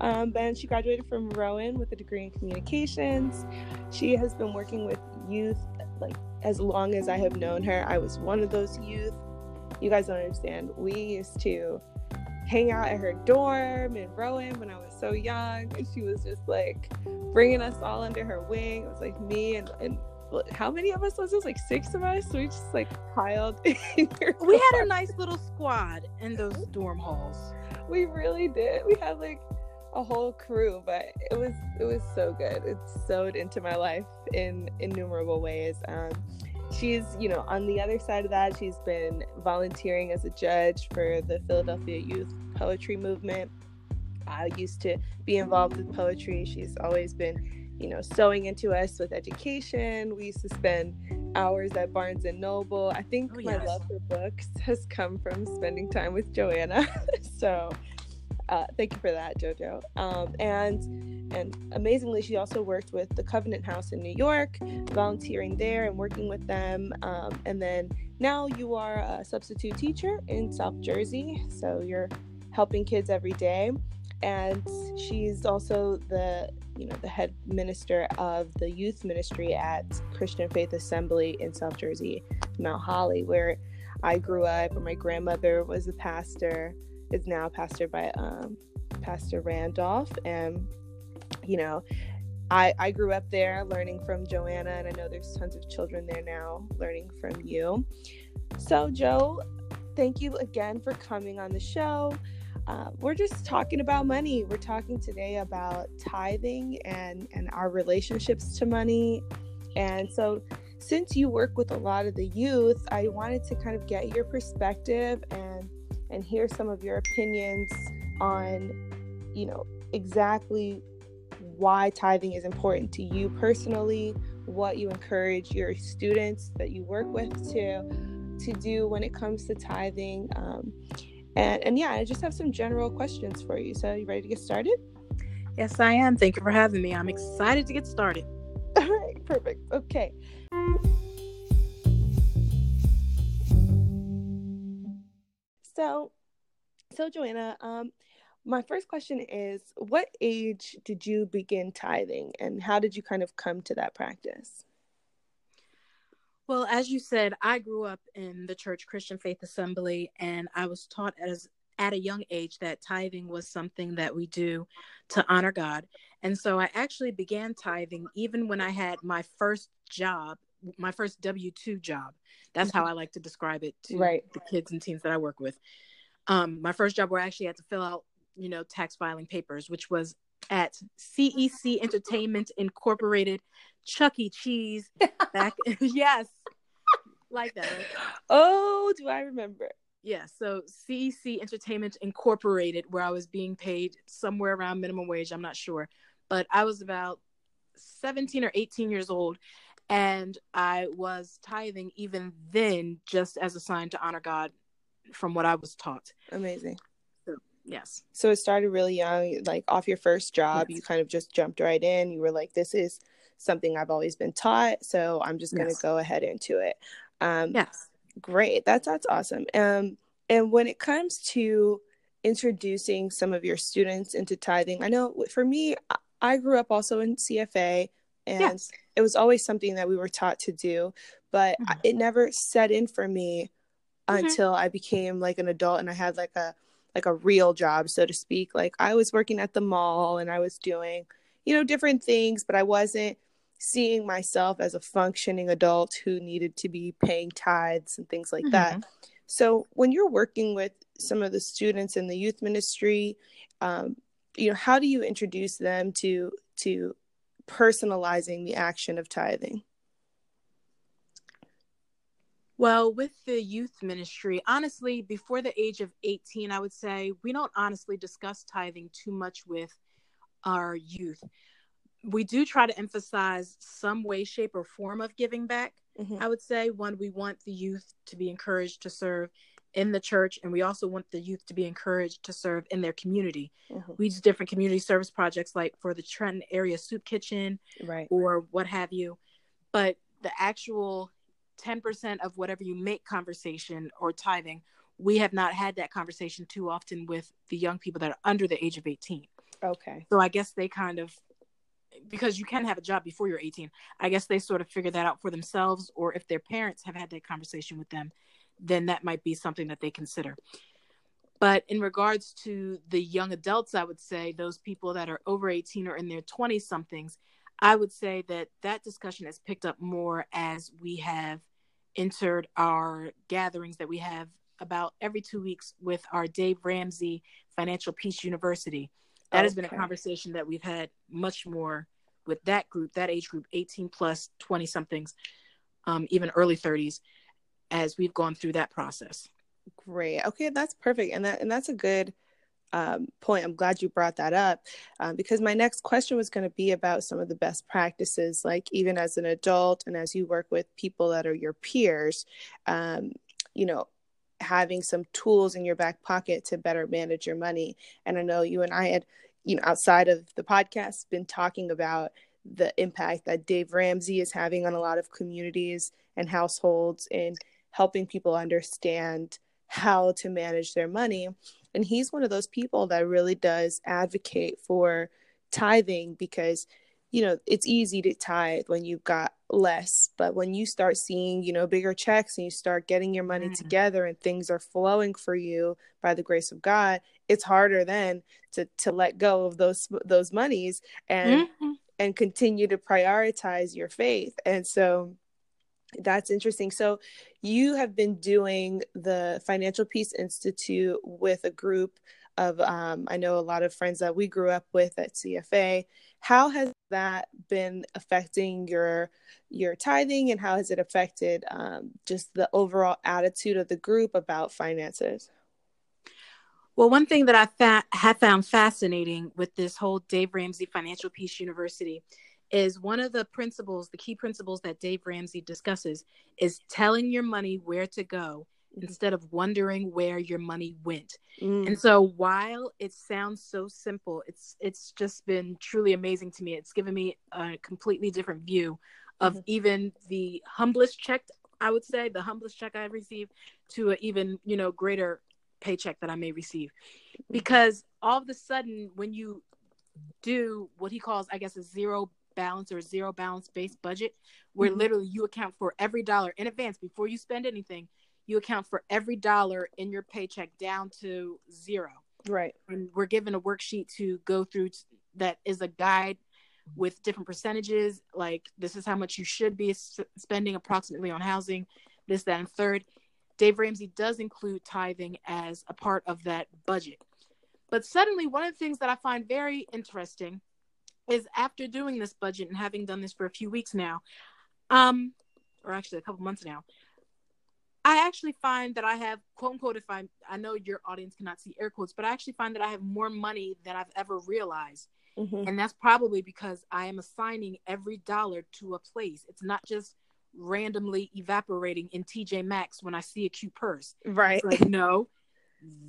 Um, then she graduated from Rowan with a degree in communications. She has been working with youth like as long as I have known her. I was one of those youth. You guys don't understand. We used to hang out at her dorm in Rowan when I was so young, and she was just like bringing us all under her wing. It was like me and, and how many of us was this? Like six of us. We just like piled. we had a nice little squad in those dorm halls. We really did. We had like a whole crew, but it was it was so good. It sowed into my life in innumerable ways. Um, she's you know on the other side of that, she's been volunteering as a judge for the Philadelphia Youth Poetry Movement. I used to be involved with poetry. She's always been you know, sowing into us with education. We used to spend hours at Barnes and Noble. I think oh, yes. my love for books has come from spending time with Joanna. so uh, thank you for that, Jojo. Um, and and amazingly, she also worked with the Covenant House in New York, volunteering there and working with them. Um, and then now you are a substitute teacher in South Jersey, so you're helping kids every day. And she's also the you know the head minister of the youth ministry at Christian Faith Assembly in South Jersey, Mount Holly, where I grew up. Where my grandmother was a pastor, is now pastor by um, Pastor Randolph, and you know. I, I grew up there learning from Joanna, and I know there's tons of children there now learning from you. So, Joe, thank you again for coming on the show. Uh, we're just talking about money. We're talking today about tithing and and our relationships to money. And so, since you work with a lot of the youth, I wanted to kind of get your perspective and and hear some of your opinions on, you know, exactly why tithing is important to you personally, what you encourage your students that you work with to to do when it comes to tithing. Um, and and yeah, I just have some general questions for you. So you ready to get started? Yes, I am. Thank you for having me. I'm excited to get started. All right, perfect. Okay. So, so Joanna, um, my first question is, what age did you begin tithing, and how did you kind of come to that practice? Well, as you said, I grew up in the church Christian Faith Assembly, and I was taught as at a young age that tithing was something that we do to honor God. And so I actually began tithing even when I had my first job, my first W 2 job. That's how I like to describe it to right. the kids and teens that I work with. Um, my first job where I actually had to fill out, you know, tax filing papers, which was at CEC Entertainment Incorporated Chuck E. Cheese back. yes, like that. Oh, do I remember? Yeah, so CEC Entertainment Incorporated, where I was being paid somewhere around minimum wage. I'm not sure, but I was about 17 or 18 years old, and I was tithing even then, just as a sign to honor God, from what I was taught. Amazing. Yes. So it started really young, like off your first job. Yes. You kind of just jumped right in. You were like, "This is." something I've always been taught. So I'm just going to yes. go ahead into it. Um, yes. Great. That's, that's awesome. Um, and when it comes to introducing some of your students into tithing, I know for me, I grew up also in CFA, and Yeah. it was always something that we were taught to do, but Mhm. it never set in for me Mhm. until I became like an adult and I had like a like a real job, so to speak. Like I was working at the mall and I was doing, you know, different things, but I wasn't seeing myself as a functioning adult who needed to be paying tithes and things like that. Mhm. So when you're working with some of the students in the youth ministry, um, you know, how do you introduce them to to personalizing the action of tithing? Well, with the youth ministry, honestly, before the age of 18, I would say we don't honestly discuss tithing too much with our youth. We do try to emphasize some way, shape, or form of giving back. Mhm. I would say one, we want the youth to be encouraged to serve in the church, and we also want the youth to be encouraged to serve in their community. Mhm. We do different community service projects like for the Trenton area soup kitchen Right. or what have you. But the actual 10% of whatever you make conversation or tithing, we have not had that conversation too often with the young people that are under the age of 18. Okay. So I guess they kind of, because you can have a job before you're 18, I guess they sort of figure that out for themselves, or if their parents have had that conversation with them, then that might be something that they consider. But in regards to the young adults, I would say those people that are over 18 or in their 20 somethings, I would say that that discussion has picked up more as we have entered our gatherings that we have about every two weeks with our Dave Ramsey Financial Peace University. That has been a conversation that we've had much more with that group, that age group, 18 plus, 20 somethings, um, even early 30s, as we've gone through that process. Great. Okay, that's perfect, and that and that's a good um, point. I'm glad you brought that up um, because my next question was going to be about some of the best practices, like even as an adult and as you work with people that are your peers, um, you know, having some tools in your back pocket to better manage your money. And I know you and I had, you know, outside of the podcast, been talking about the impact that Dave Ramsey is having on a lot of communities and households in helping people understand how to manage their money. And he's one of those people that really does advocate for tithing because, you know, it's easy to tithe when you've got less. But when you start seeing, you know, bigger checks and you start getting your money Mm. together and things are flowing for you by the grace of God, it's harder then to to let go of those those monies and Mhm. and continue to prioritize your faith. And so that's interesting. So you have been doing the Financial Peace Institute with a group of um, I know a lot of friends that we grew up with at CFA. How has that been affecting your your tithing, and how has it affected um, just the overall attitude of the group about finances? Well, one thing that I fa- have found fascinating with this whole Dave Ramsey Financial Peace University is one of the principles, the key principles that Dave Ramsey discusses is telling your money where to go instead of wondering where your money went. Mm, And so while it sounds so simple, it's it's just been truly amazing to me. It's given me a completely different view of Mhm. even the humblest check, I would say, the humblest check I've received to an even, you know, greater paycheck that I may receive. Because all of a sudden when you do what he calls, I guess, a zero balance or zero balance based budget, where Mhm. literally you account for every dollar in advance before you spend anything, you account for every dollar in your paycheck down to zero. right. And we're given a worksheet to go through t- that is a guide with different percentages. Like, this is how much you should be s- spending approximately on housing, this, that, and third. Dave Ramsey does include tithing as a part of that budget. But suddenly, one of the things that I find very interesting is after doing this budget and having done this for a few weeks now, um, or actually a couple months now, I actually find that I have quote unquote if I I know your audience cannot see air quotes, but I actually find that I have more money than I've ever realized. Mhm. And that's probably because I am assigning every dollar to a place. It's not just randomly evaporating in TJ Maxx when I see a cute purse. Right. It's like, no,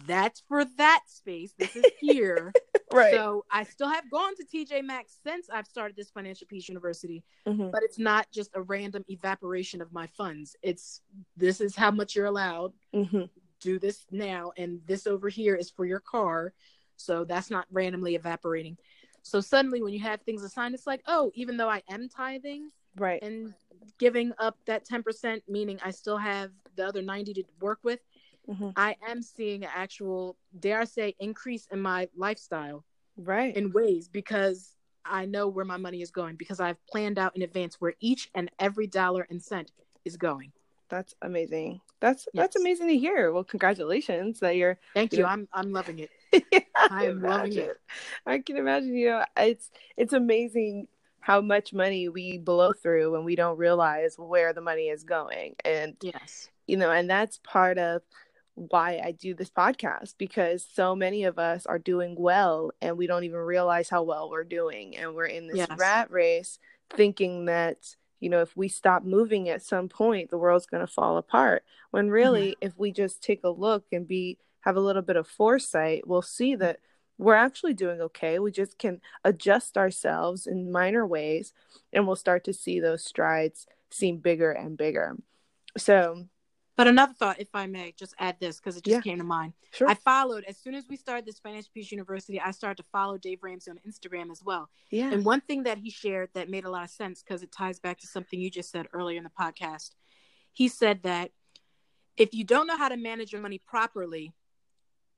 that's for that space. This is here. Right. So I still have gone to TJ Maxx since I've started this Financial Peace University, Mhm. but it's not just a random evaporation of my funds. It's this is how much you're allowed. Mhm. Do this now, and this over here is for your car. So that's not randomly evaporating. So suddenly, when you have things assigned, it's like, oh, even though I am tithing, right, and giving up that ten percent, meaning I still have the other ninety to work with. Mm-hmm. I am seeing an actual, dare I say, increase in my lifestyle, right, in ways because I know where my money is going because I've planned out in advance where each and every dollar and cent is going. That's amazing. That's yes. that's amazing to hear. Well, congratulations that you're. Thank you. you know, I'm I'm loving it. yeah, I am loving it. I can imagine. You know, it's it's amazing how much money we blow through when we don't realize where the money is going, and yes, you know, and that's part of why I do this podcast because so many of us are doing well and we don't even realize how well we're doing, and we're in this yes. rat race thinking that you know, if we stop moving at some point, the world's going to fall apart. When really, mm-hmm. if we just take a look and be have a little bit of foresight, we'll see that we're actually doing okay. We just can adjust ourselves in minor ways, and we'll start to see those strides seem bigger and bigger. So, but another thought, if I may, just add this because it just yeah. came to mind. Sure. I followed as soon as we started this Financial Peace University. I started to follow Dave Ramsey on Instagram as well. Yeah. And one thing that he shared that made a lot of sense because it ties back to something you just said earlier in the podcast. He said that if you don't know how to manage your money properly,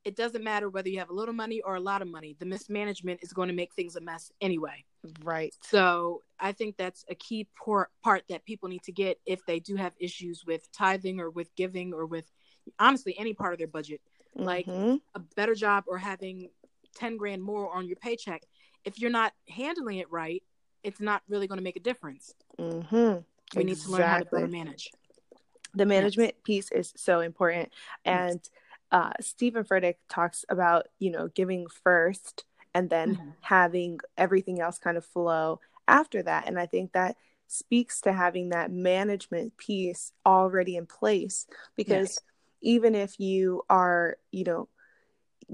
it doesn't matter whether you have a little money or a lot of money. The mismanagement is going to make things a mess anyway. Right. So I think that's a key por- part that people need to get if they do have issues with tithing or with giving or with honestly any part of their budget. Mm-hmm. Like a better job or having 10 grand more on your paycheck. If you're not handling it right, it's not really going to make a difference. Mm-hmm. We exactly. need to learn how to better manage. The management yes. piece is so important. And uh, Steven Furtick talks about, you know, giving first and then mm-hmm. having everything else kind of flow after that. And I think that speaks to having that management piece already in place because yes. even if you are, you know,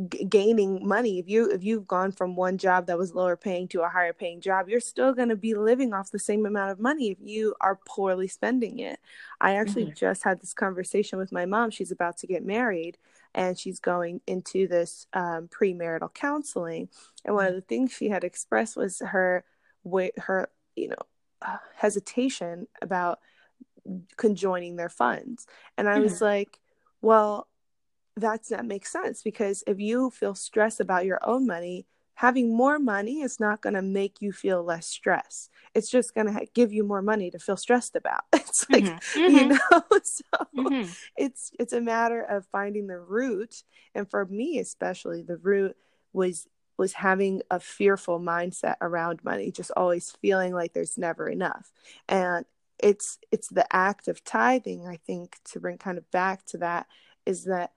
g- gaining money if you if you've gone from one job that was lower paying to a higher paying job you're still going to be living off the same amount of money if you are poorly spending it i actually mm-hmm. just had this conversation with my mom she's about to get married and she's going into this um, premarital counseling and one of mm-hmm. the things she had expressed was her her you know uh, hesitation about conjoining their funds and i mm-hmm. was like well that's that makes sense because if you feel stress about your own money having more money is not going to make you feel less stress it's just going to give you more money to feel stressed about it's like mm-hmm. you mm-hmm. know so mm-hmm. it's it's a matter of finding the root and for me especially the root was was having a fearful mindset around money just always feeling like there's never enough and it's it's the act of tithing i think to bring kind of back to that is that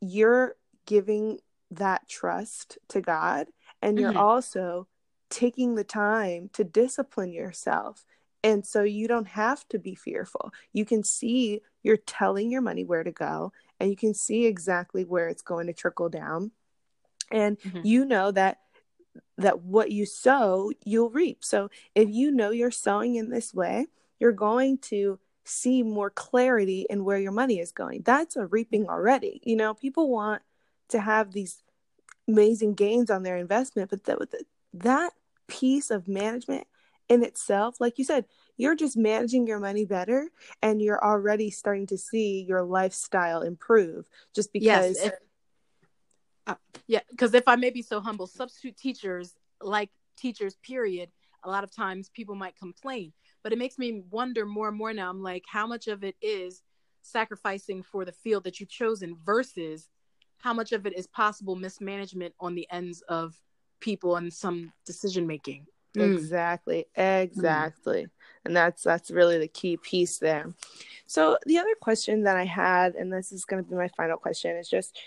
you're giving that trust to God and you're mm-hmm. also taking the time to discipline yourself. And so you don't have to be fearful. You can see you're telling your money where to go and you can see exactly where it's going to trickle down. And mm-hmm. you know that that what you sow, you'll reap. So if you know you're sowing in this way, you're going to see more clarity in where your money is going. That's a reaping already. You know, people want to have these amazing gains on their investment, but that that piece of management in itself, like you said, you're just managing your money better and you're already starting to see your lifestyle improve just because yes, if, uh, yeah, because if I may be so humble, substitute teachers like teachers period, a lot of times people might complain but it makes me wonder more and more now i'm like how much of it is sacrificing for the field that you've chosen versus how much of it is possible mismanagement on the ends of people and some decision making mm. exactly exactly mm. and that's that's really the key piece there so the other question that i had and this is going to be my final question is just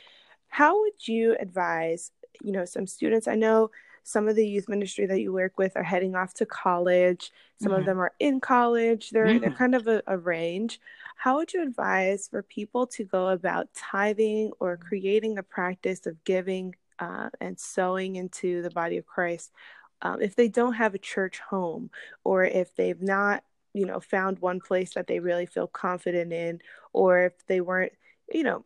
how would you advise you know some students i know some of the youth ministry that you work with are heading off to college. Some mm-hmm. of them are in college. They're mm-hmm. they're kind of a, a range. How would you advise for people to go about tithing or creating a practice of giving uh, and sowing into the body of Christ um, if they don't have a church home or if they've not you know found one place that they really feel confident in or if they weren't you know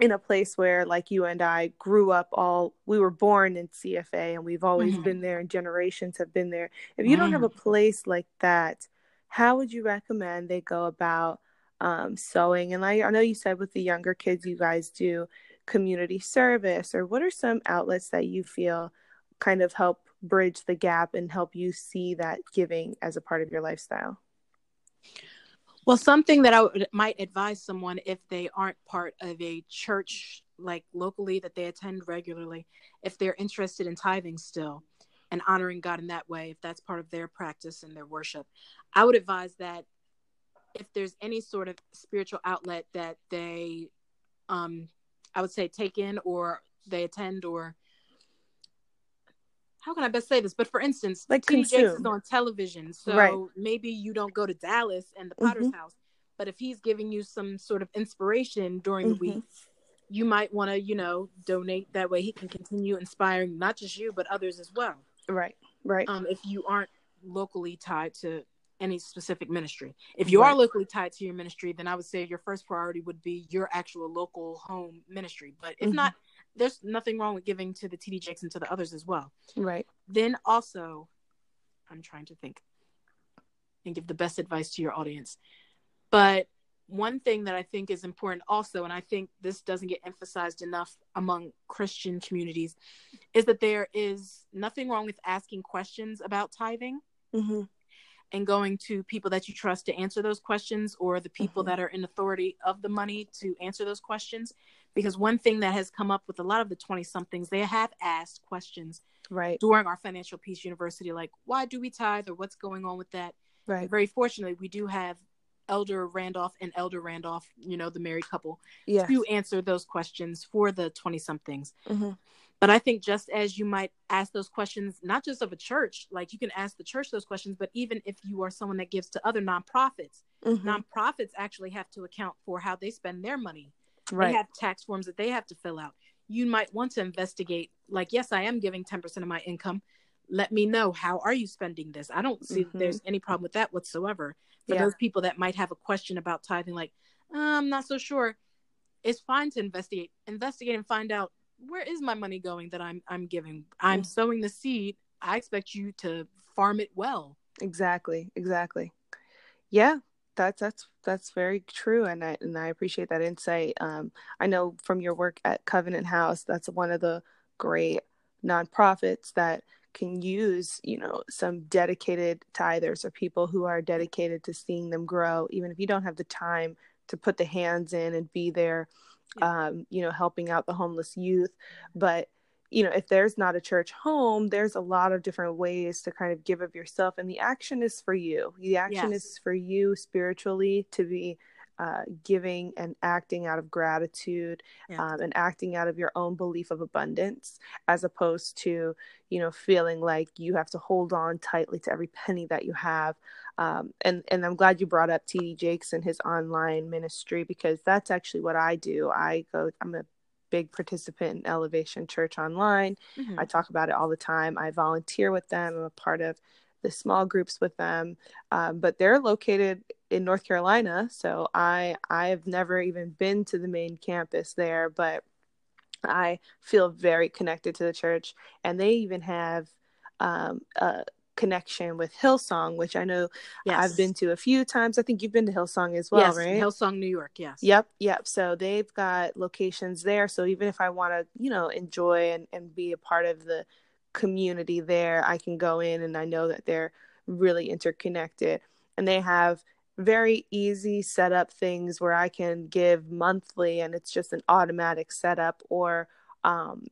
in a place where like you and I grew up all we were born in CFA and we've always Mhm. been there and generations have been there. If you don't have a Mm. place like that, how would you recommend they go about um, sowing? And I, I know you said with the younger kids you guys do community service or what are some outlets that you feel kind of help bridge the gap and help you see that giving as a part of your lifestyle? Well, something that I might advise someone if they aren't part of a church like locally that they attend regularly, if they're interested in tithing still and honoring God in that way, if that's part of their practice and their worship, I would advise that if there's any sort of spiritual outlet that they, um, I would say, take in or they attend or how can I best say this? But for instance, Like Jakes is on television, so Right. maybe you don't go to Dallas and the Potter's Mhm. house, but if he's giving you some sort of inspiration during the Mhm. week, you might want to, you know, donate. That way, he can continue inspiring not just you but others as well. Right, right. Um, if you aren't locally tied to any specific ministry, if you are locally tied to your ministry, then I would say your first priority would be your actual local home ministry. But if Mhm. not, there's nothing wrong with giving to the TD Jakes and to the others as well right. then also i'm trying to think and give the best advice to your audience but one thing that i think is important also and i think this doesn't get emphasized enough among christian communities is that there is nothing wrong with asking questions about tithing hmm and going to people that you trust to answer those questions or the people Mhm. that are in authority of the money to answer those questions because one thing that has come up with a lot of the 20 somethings they have asked questions Right, during our financial peace university like why do we tithe or what's going on with that right. very fortunately we do have elder randolph and elder randolph you know the married couple Yes. to answer those questions for the 20 somethings Mhm. But i think just as you might ask those questions not just of a church like you can ask the church those questions but even if you are someone that gives to other nonprofits Mhm. nonprofits actually have to account for how they spend their money Right. they have tax forms that they have to fill out. You might want to investigate, like, yes, I am giving 10% of my income. Let me know how are you spending this? I don't see Mhm. there's any problem with that whatsoever. For Yeah. those people that might have a question about tithing, like, "Uh, I'm not so sure, it's fine to investigate. Investigate and find out where is my money going that I'm I'm giving. I'm sowing the seed. I expect you to farm it well. Exactly, exactly. Yeah, that's that's that's very true, and I and I appreciate that insight. Um, I know from your work at Covenant House, that's one of the great nonprofits that can use, you know, some dedicated tithers or people who are dedicated to seeing them grow, even if you don't have the time to put the hands in and be there, um, you know, helping out the homeless youth, but you know, if there's not a church home, there's a lot of different ways to kind of give of yourself, and the action is for you. The action Yes. is for you spiritually to be uh, giving and acting out of gratitude Yeah. um, and acting out of your own belief of abundance, as opposed to, you know, feeling like you have to hold on tightly to every penny that you have. Um, and and I'm glad you brought up TD Jakes and his online ministry because that's actually what I do. I go. I'm a big participant in Elevation Church Online. Mhm. I talk about it all the time. I volunteer with them. I'm a part of the small groups with them, um, but they're located in North Carolina. So I I have never even been to the main campus there, but I feel very connected to the church, and they even have um, a connection with Hillsong, which I know Yes. I've been to a few times. I think you've been to Hillsong as well, yes, right? Hillsong, New York. Yes. Yep, yep. So they've got locations there. So even if I want to, you know, enjoy and, and be a part of the community there, I can go in and I know that they're really interconnected. And they have very easy setup things where I can give monthly and it's just an automatic setup or um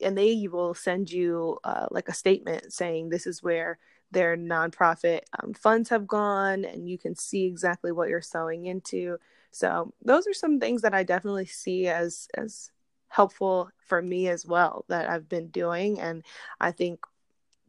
and they will send you uh, like a statement saying this is where their nonprofit um, funds have gone and you can see exactly what you're sowing into so those are some things that i definitely see as as helpful for me as well that i've been doing and i think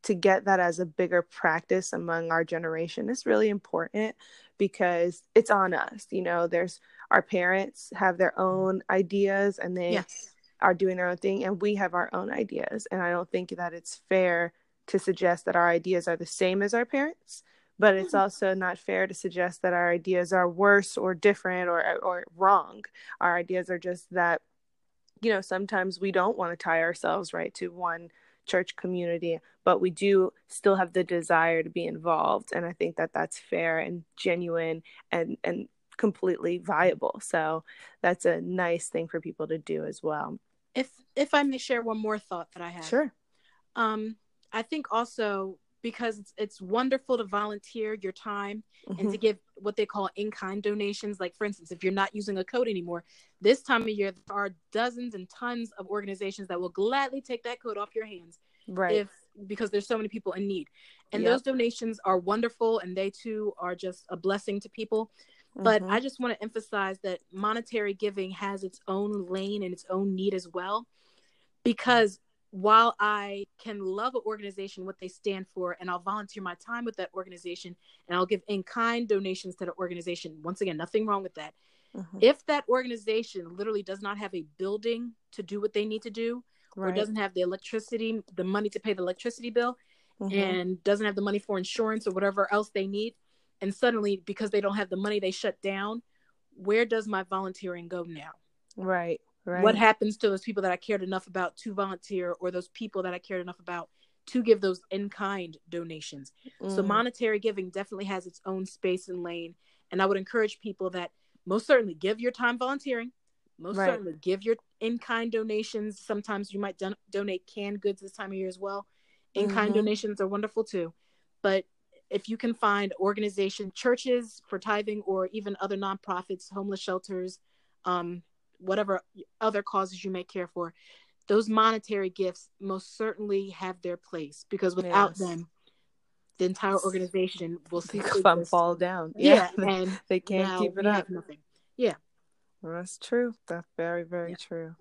to get that as a bigger practice among our generation is really important because it's on us you know there's our parents have their own ideas and they Yes. Are doing their own thing and we have our own ideas and i don't think that it's fair to suggest that our ideas are the same as our parents but it's mm-hmm. also not fair to suggest that our ideas are worse or different or or wrong. Our ideas are just that you know sometimes we don't want to tie ourselves right to one church community but we do still have the desire to be involved and i think that that's fair and genuine and and completely viable so that's a nice thing for people to do as well if if i may share one more thought that i have. Sure. Um i think also because it's, it's wonderful to volunteer your time mm-hmm. and to give what they call in-kind donations. Like for instance if you're not using a coat anymore this time of year there are dozens and tons of organizations that will gladly take that coat off your hands right. if because there's so many people in need. And yep. those donations are wonderful and they too are just a blessing to people but mm-hmm. i just want to emphasize that monetary giving has its own lane and its own need as well because while I can love an organization, what they stand for, and I'll volunteer my time with that organization and I'll give in kind donations to the organization. Once again, nothing wrong with that. Mm-hmm. If that organization literally does not have a building to do what they need to do, right. or doesn't have the electricity, the money to pay the electricity bill, mm-hmm. and doesn't have the money for insurance or whatever else they need, and suddenly because they don't have the money, they shut down, where does my volunteering go now? Right. Right. What happens to those people that I cared enough about to volunteer, or those people that I cared enough about to give those in kind donations? Mm. So, monetary giving definitely has its own space and lane. And I would encourage people that most certainly give your time volunteering, most right. certainly give your in kind donations. Sometimes you might don- donate canned goods this time of year as well. In kind mm-hmm. donations are wonderful too. But if you can find organization, churches for tithing, or even other nonprofits, homeless shelters, um, whatever other causes you may care for, those monetary gifts most certainly have their place because without yes. them, the entire organization will see fall down. Yeah, yeah and they can't keep it up. Nothing. Yeah, well, that's true. That's very, very yeah. true.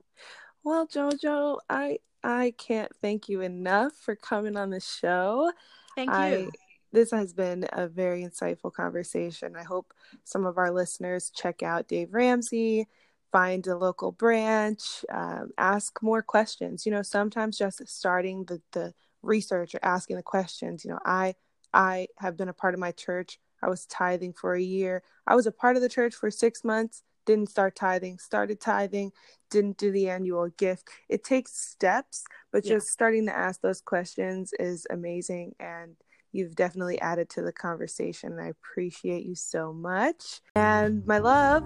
Well, Jojo, I I can't thank you enough for coming on the show. Thank you. I, this has been a very insightful conversation. I hope some of our listeners check out Dave Ramsey find a local branch, um, ask more questions. You know, sometimes just starting the, the research or asking the questions. You know, I I have been a part of my church. I was tithing for a year. I was a part of the church for six months. Didn't start tithing. Started tithing. Didn't do the annual gift. It takes steps, but yeah. just starting to ask those questions is amazing. And You've definitely added to the conversation. I appreciate you so much. And my love,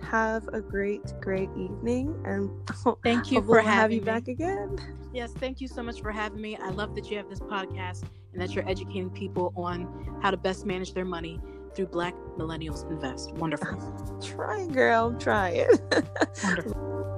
have a great, great evening. And thank you for having have you me. back again. Yes, thank you so much for having me. I love that you have this podcast and that you're educating people on how to best manage their money through Black Millennials Invest. Wonderful. trying, girl. I'm trying. Wonderful.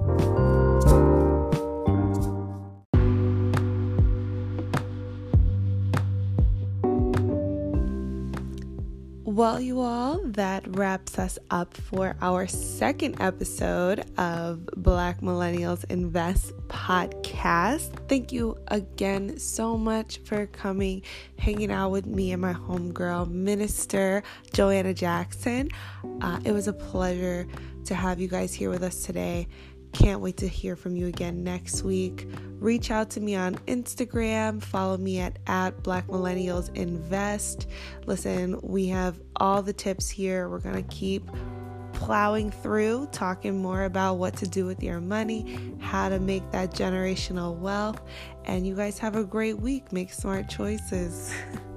Well, you all, that wraps us up for our second episode of Black Millennials Invest podcast. Thank you again so much for coming, hanging out with me and my homegirl, Minister Joanna Jackson. Uh, it was a pleasure to have you guys here with us today. Can't wait to hear from you again next week. Reach out to me on Instagram. Follow me at, at Black Millennials Invest. Listen, we have all the tips here. We're going to keep plowing through, talking more about what to do with your money, how to make that generational wealth. And you guys have a great week. Make smart choices.